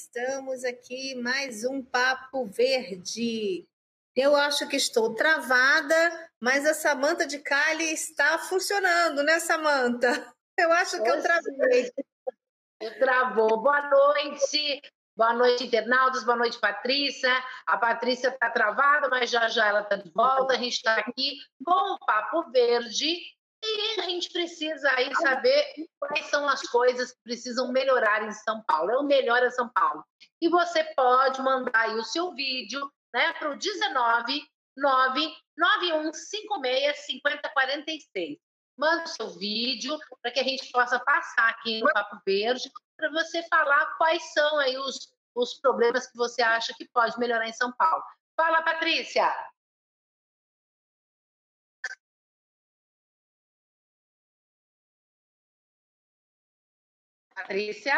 Estamos aqui mais um papo verde. Eu acho que estou travada, mas a Samanta de Cali está funcionando, né, Samanta? Eu acho que eu travei. Travou. Boa noite. Boa noite, internautas. Boa noite, Patrícia. A Patrícia está travada, mas já já ela está de volta. A gente está aqui com o Papo Verde e a gente precisa aí saber quais são as coisas que precisam melhorar em São Paulo. É o melhor é São Paulo. E você pode mandar aí o seu vídeo né, para o 19 99156 5046. Manda o seu vídeo para que a gente possa passar aqui no Papo Verde para você falar quais são aí os, os problemas que você acha que pode melhorar em São Paulo. Fala, Patrícia! Patrícia?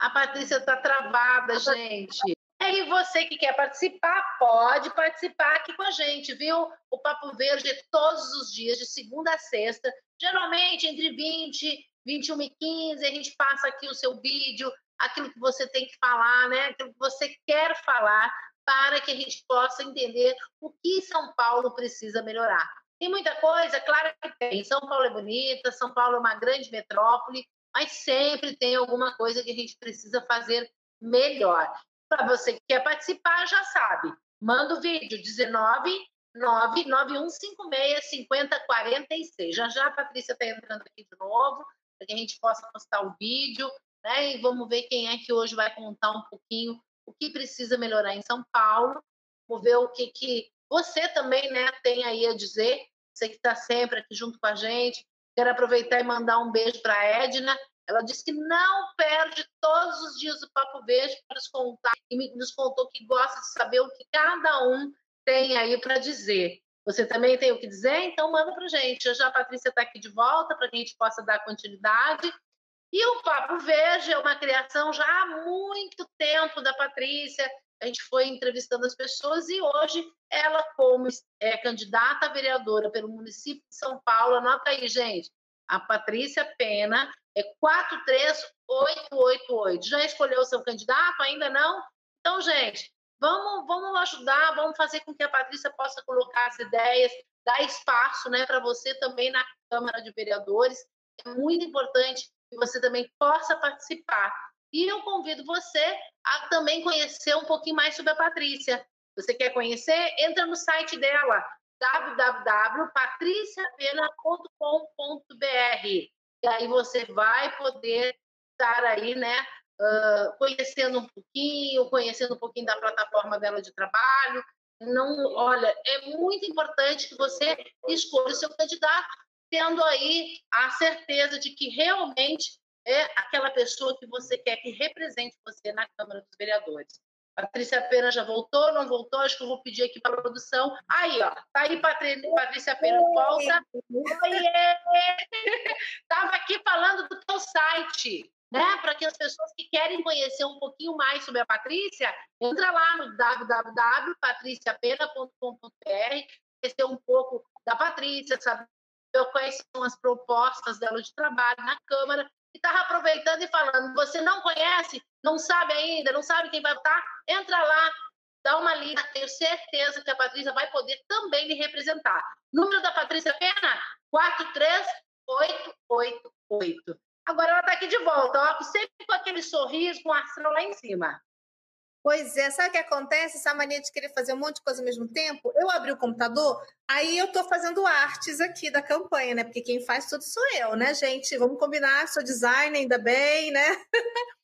A Patrícia está travada, gente. E você que quer participar, pode participar aqui com a gente, viu? O Papo Verde é todos os dias, de segunda a sexta, geralmente entre 20, 21 e 15, a gente passa aqui o seu vídeo, aquilo que você tem que falar, né? Aquilo que você quer falar, para que a gente possa entender o que São Paulo precisa melhorar. Tem muita coisa, claro que tem. São Paulo é bonita, São Paulo é uma grande metrópole, mas sempre tem alguma coisa que a gente precisa fazer melhor. Para você que quer participar, já sabe. Manda o vídeo 19 99156 5046. Já já a Patrícia está entrando aqui de novo, para que a gente possa postar o vídeo, né? E vamos ver quem é que hoje vai contar um pouquinho o que precisa melhorar em São Paulo. Vamos ver o que, que você também né, tem aí a dizer, você que está sempre aqui junto com a gente. Quero aproveitar e mandar um beijo para a Edna. Ela disse que não perde todos os dias o Papo Verde para nos contar e nos contou que gosta de saber o que cada um tem aí para dizer. Você também tem o que dizer? Então manda para gente. Já a Patrícia está aqui de volta para que a gente possa dar continuidade. E o Papo Verde é uma criação já há muito tempo da Patrícia a gente foi entrevistando as pessoas e hoje ela, como é candidata a vereadora pelo município de São Paulo, anota aí, gente, a Patrícia Pena é 43888. Já escolheu seu candidato? Ainda não? Então, gente, vamos, vamos ajudar, vamos fazer com que a Patrícia possa colocar as ideias, dar espaço né, para você também na Câmara de Vereadores. É muito importante que você também possa participar. E eu convido você a também conhecer um pouquinho mais sobre a Patrícia. Você quer conhecer? Entra no site dela, www.patriciapena.com.br. E aí você vai poder estar aí, né, uh, conhecendo um pouquinho, conhecendo um pouquinho da plataforma dela de trabalho. Não, olha, é muito importante que você escolha o seu candidato, tendo aí a certeza de que realmente é aquela pessoa que você quer que represente você na Câmara dos Vereadores. Patrícia Pena já voltou, não voltou? Acho que eu vou pedir aqui para a produção. Aí, ó, tá aí, Patrícia Pena, volta. Estava aqui falando do teu site, né? Para que as pessoas que querem conhecer um pouquinho mais sobre a Patrícia, entra lá no www.patriciapena.com.br, conhecer um pouco da Patrícia, saber quais são as propostas dela de trabalho na Câmara estava aproveitando e falando: você não conhece, não sabe ainda, não sabe quem vai votar? Entra lá, dá uma lida, tenho certeza que a Patrícia vai poder também lhe representar. Número da Patrícia Pena? 43888. Agora ela está aqui de volta, ó, sempre com aquele sorriso, com o astral lá em cima. Pois é, sabe o que acontece? Essa mania de querer fazer um monte de coisa ao mesmo tempo. Eu abri o computador, aí eu tô fazendo artes aqui da campanha, né? Porque quem faz tudo sou eu, né, gente? Vamos combinar, sou designer, ainda bem, né?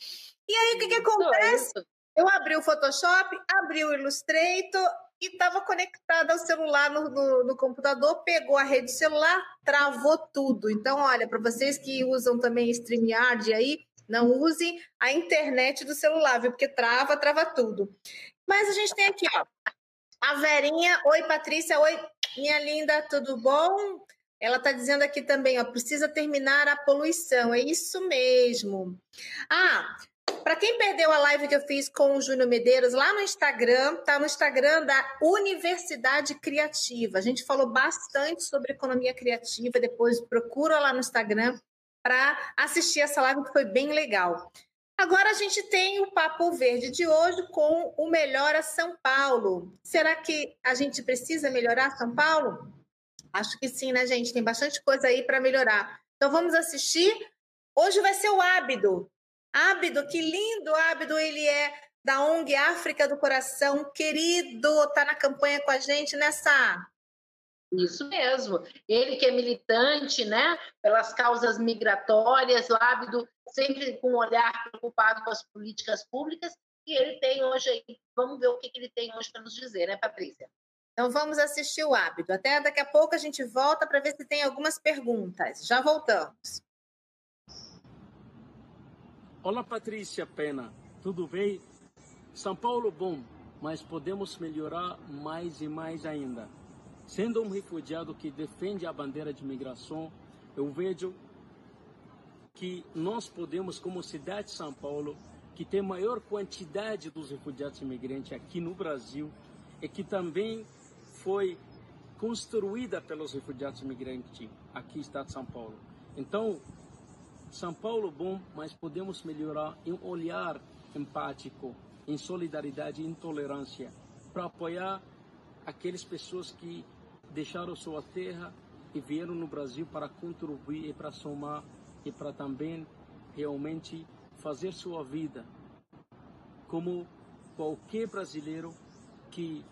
e aí, o que, que acontece? Eu abri o Photoshop, abri o Illustrator e estava conectada ao celular no, no, no, computador, pegou a rede celular, travou tudo. Então, olha, para vocês que usam também StreamYard aí, não use a internet do celular, viu? Porque trava, trava tudo. Mas a gente tem aqui, ó, a Verinha. Oi, Patrícia. Oi, minha linda, tudo bom? Ela está dizendo aqui também, ó, precisa terminar a poluição. É isso mesmo. Ah, para quem perdeu a live que eu fiz com o Júnior Medeiros, lá no Instagram, tá no Instagram da Universidade Criativa. A gente falou bastante sobre economia criativa, depois procura lá no Instagram para assistir essa live que foi bem legal. Agora a gente tem o Papo Verde de hoje com o Melhora São Paulo. Será que a gente precisa melhorar São Paulo? Acho que sim, né, gente? Tem bastante coisa aí para melhorar. Então vamos assistir. Hoje vai ser o Ábido. Ábido, que lindo Ábido ele é da ONG África do Coração, querido, tá na campanha com a gente nessa isso mesmo. Ele que é militante, né, pelas causas migratórias, Lábido, sempre com um olhar preocupado com as políticas públicas, e ele tem hoje aí, vamos ver o que, que ele tem hoje para nos dizer, né, Patrícia? Então vamos assistir o hábito. Até daqui a pouco a gente volta para ver se tem algumas perguntas. Já voltamos. Olá, Patrícia Pena. Tudo bem? São Paulo bom, mas podemos melhorar mais e mais ainda. Sendo um refugiado que defende a bandeira de imigração, eu vejo que nós podemos, como cidade de São Paulo, que tem maior quantidade dos refugiados imigrantes aqui no Brasil, e que também foi construída pelos refugiados imigrantes aqui no estado de São Paulo. Então, São Paulo bom, mas podemos melhorar em olhar empático, em solidariedade e intolerância, para apoiar aquelas pessoas que deixaram sua terra e vieram no Brasil para contribuir e para somar e para também realmente fazer sua vida como qualquer brasileiro que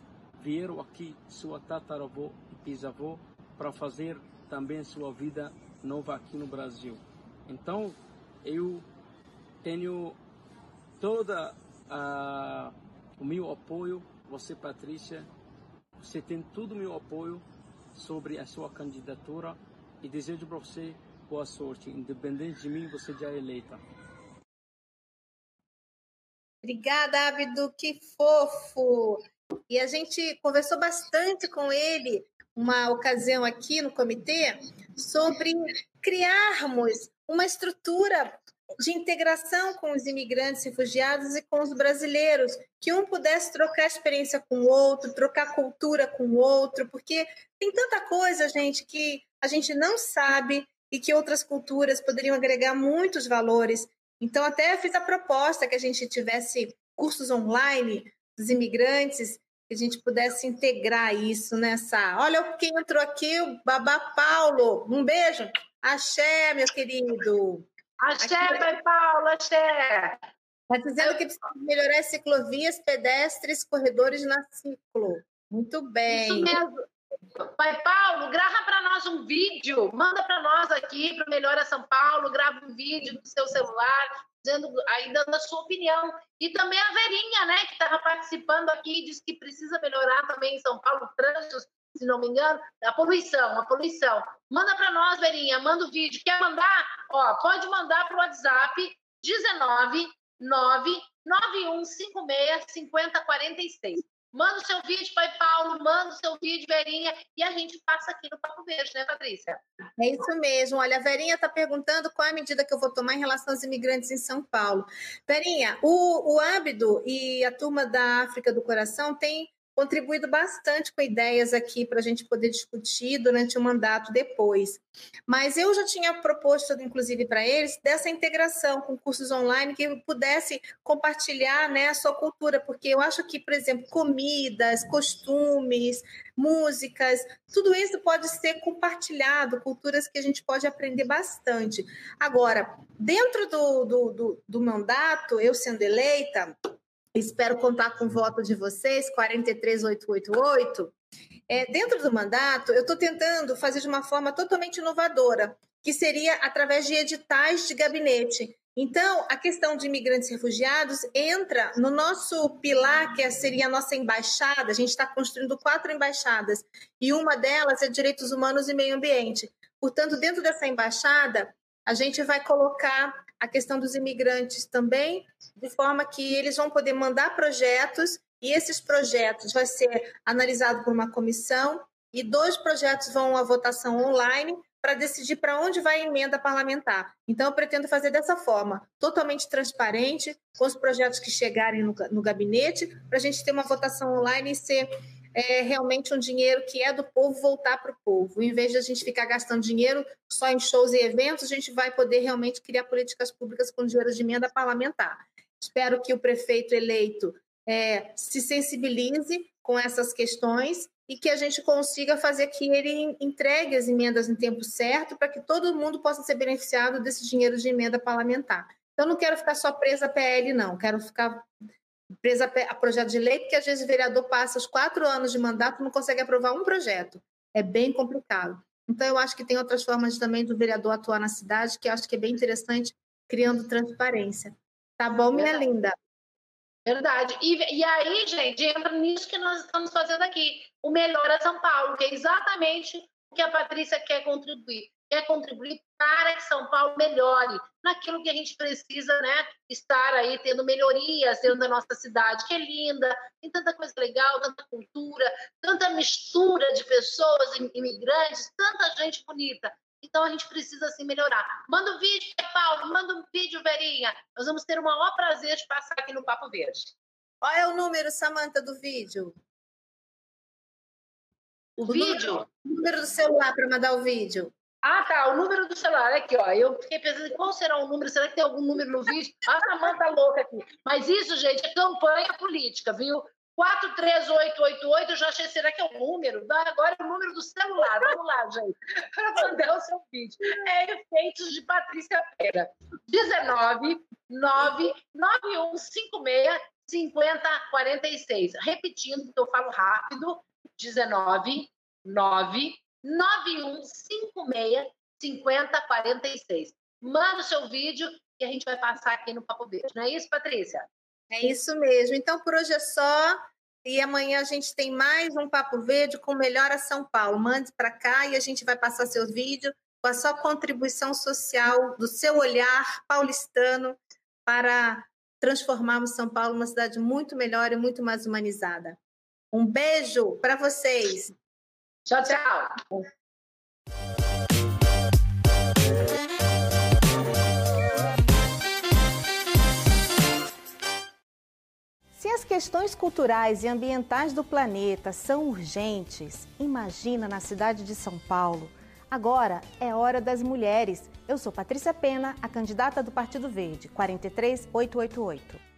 vieram aqui sua tataravô e bisavô para fazer também sua vida nova aqui no Brasil. Então, eu tenho toda a, o meu apoio, você Patrícia, você tem todo o meu apoio sobre a sua candidatura e desejo para você boa sorte. Independente de mim, você já é eleita. Obrigada, Abdo, que fofo! E a gente conversou bastante com ele, uma ocasião aqui no comitê, sobre criarmos uma estrutura de integração com os imigrantes refugiados e com os brasileiros, que um pudesse trocar experiência com o outro, trocar cultura com o outro, porque tem tanta coisa, gente, que a gente não sabe e que outras culturas poderiam agregar muitos valores. Então, até fiz a proposta que a gente tivesse cursos online dos imigrantes, que a gente pudesse integrar isso nessa. Olha quem entrou aqui, o Babá Paulo. Um beijo. Axé, meu querido. Axé, Aqui... Pai Paulo, axé. Está dizendo que precisa melhorar ciclovias, pedestres, corredores na ciclo. Muito bem. Isso mesmo. Pai Paulo, grava para nós um vídeo, manda para nós aqui para Melhora São Paulo, grava um vídeo do seu celular, dizendo aí dando a sua opinião. E também a Verinha, né, que estava participando aqui, disse que precisa melhorar também em São Paulo, trânsito, se não me engano, a poluição, a poluição. Manda para nós, Verinha, manda o vídeo. Quer mandar? Ó, pode mandar para o WhatsApp 19 9 9156 5046. Manda o seu vídeo, Pai Paulo, manda o seu vídeo, Verinha, e a gente passa aqui no Papo Verde, né, Patrícia? É isso mesmo. Olha, a Verinha está perguntando qual é a medida que eu vou tomar em relação aos imigrantes em São Paulo. Verinha, o, o Ábido e a turma da África do Coração têm contribuído bastante com ideias aqui para a gente poder discutir durante o mandato depois. Mas eu já tinha proposto, inclusive, para eles, dessa integração com cursos online que pudesse compartilhar né, a sua cultura, porque eu acho que, por exemplo, comidas, costumes, músicas, tudo isso pode ser compartilhado, culturas que a gente pode aprender bastante. Agora, dentro do, do, do, do mandato, eu sendo eleita, espero contar com o voto de vocês, 43888. É, dentro do mandato, eu estou tentando fazer de uma forma totalmente inovadora, que seria através de editais de gabinete. Então, a questão de imigrantes e refugiados entra no nosso pilar, que seria a nossa embaixada. A gente está construindo quatro embaixadas, e uma delas é Direitos Humanos e Meio Ambiente. Portanto, dentro dessa embaixada, a gente vai colocar a questão dos imigrantes também, de forma que eles vão poder mandar projetos e esses projetos vão ser analisados por uma comissão e dois projetos vão à votação online para decidir para onde vai a emenda parlamentar. Então, eu pretendo fazer dessa forma, totalmente transparente, com os projetos que chegarem no, no gabinete, para a gente ter uma votação online e ser é, realmente um dinheiro que é do povo voltar para o povo. Em vez de a gente ficar gastando dinheiro só em shows e eventos, a gente vai poder realmente criar políticas públicas com dinheiro de emenda parlamentar. Espero que o prefeito eleito é, se sensibilize com essas questões e que a gente consiga fazer que ele entregue as emendas em tempo certo para que todo mundo possa ser beneficiado desse dinheiro de emenda parlamentar. Então, não quero ficar só presa a PL, não. Quero ficar presa a projeto de lei, porque às vezes o vereador passa os quatro anos de mandato e não consegue aprovar um projeto. É bem complicado. Então, eu acho que tem outras formas também do vereador atuar na cidade, que eu acho que é bem interessante, criando transparência. Tá bom, minha Verdade. linda? Verdade. E, e aí, gente, entra nisso que nós estamos fazendo aqui. O Melhor é São Paulo, que é exatamente o que a Patrícia quer contribuir quer contribuir para que São Paulo melhore naquilo que a gente precisa, né? Estar aí tendo melhorias dentro da nossa cidade, que é linda, tem tanta coisa legal, tanta cultura, tanta mistura de pessoas, imigrantes, tanta gente bonita. Então a gente precisa assim melhorar. Manda um vídeo, Paulo, manda um vídeo, Verinha. Nós vamos ter o maior prazer de passar aqui no Papo Verde. Qual é o número, Samanta, do vídeo? O, o vídeo? Número, o número do celular para mandar o vídeo. Ah, tá. O número do celular aqui, ó. Eu fiquei pensando qual será o número. Será que tem algum número no vídeo? A Samanta louca aqui. Mas isso, gente, é campanha política, viu? 43888, eu já achei, será que é o número? Agora é o número do celular. Vamos lá, gente. Para mandar o seu vídeo. É Efeitos de Patrícia Pera. 19 9 9156 5046. Repetindo, eu falo rápido. 19 9 9156 5046. Manda o seu vídeo e a gente vai passar aqui no Papo Verde. Não é isso, Patrícia? É isso mesmo. Então, por hoje é só. E amanhã a gente tem mais um Papo Verde com Melhora São Paulo. Mande para cá e a gente vai passar seu vídeo com a sua contribuição social, do seu olhar paulistano para transformarmos São Paulo uma cidade muito melhor e muito mais humanizada. Um beijo para vocês. Tchau, tchau. Se as questões culturais e ambientais do planeta são urgentes, imagina na cidade de São Paulo. Agora é hora das mulheres. Eu sou Patrícia Pena, a candidata do Partido Verde, 43888.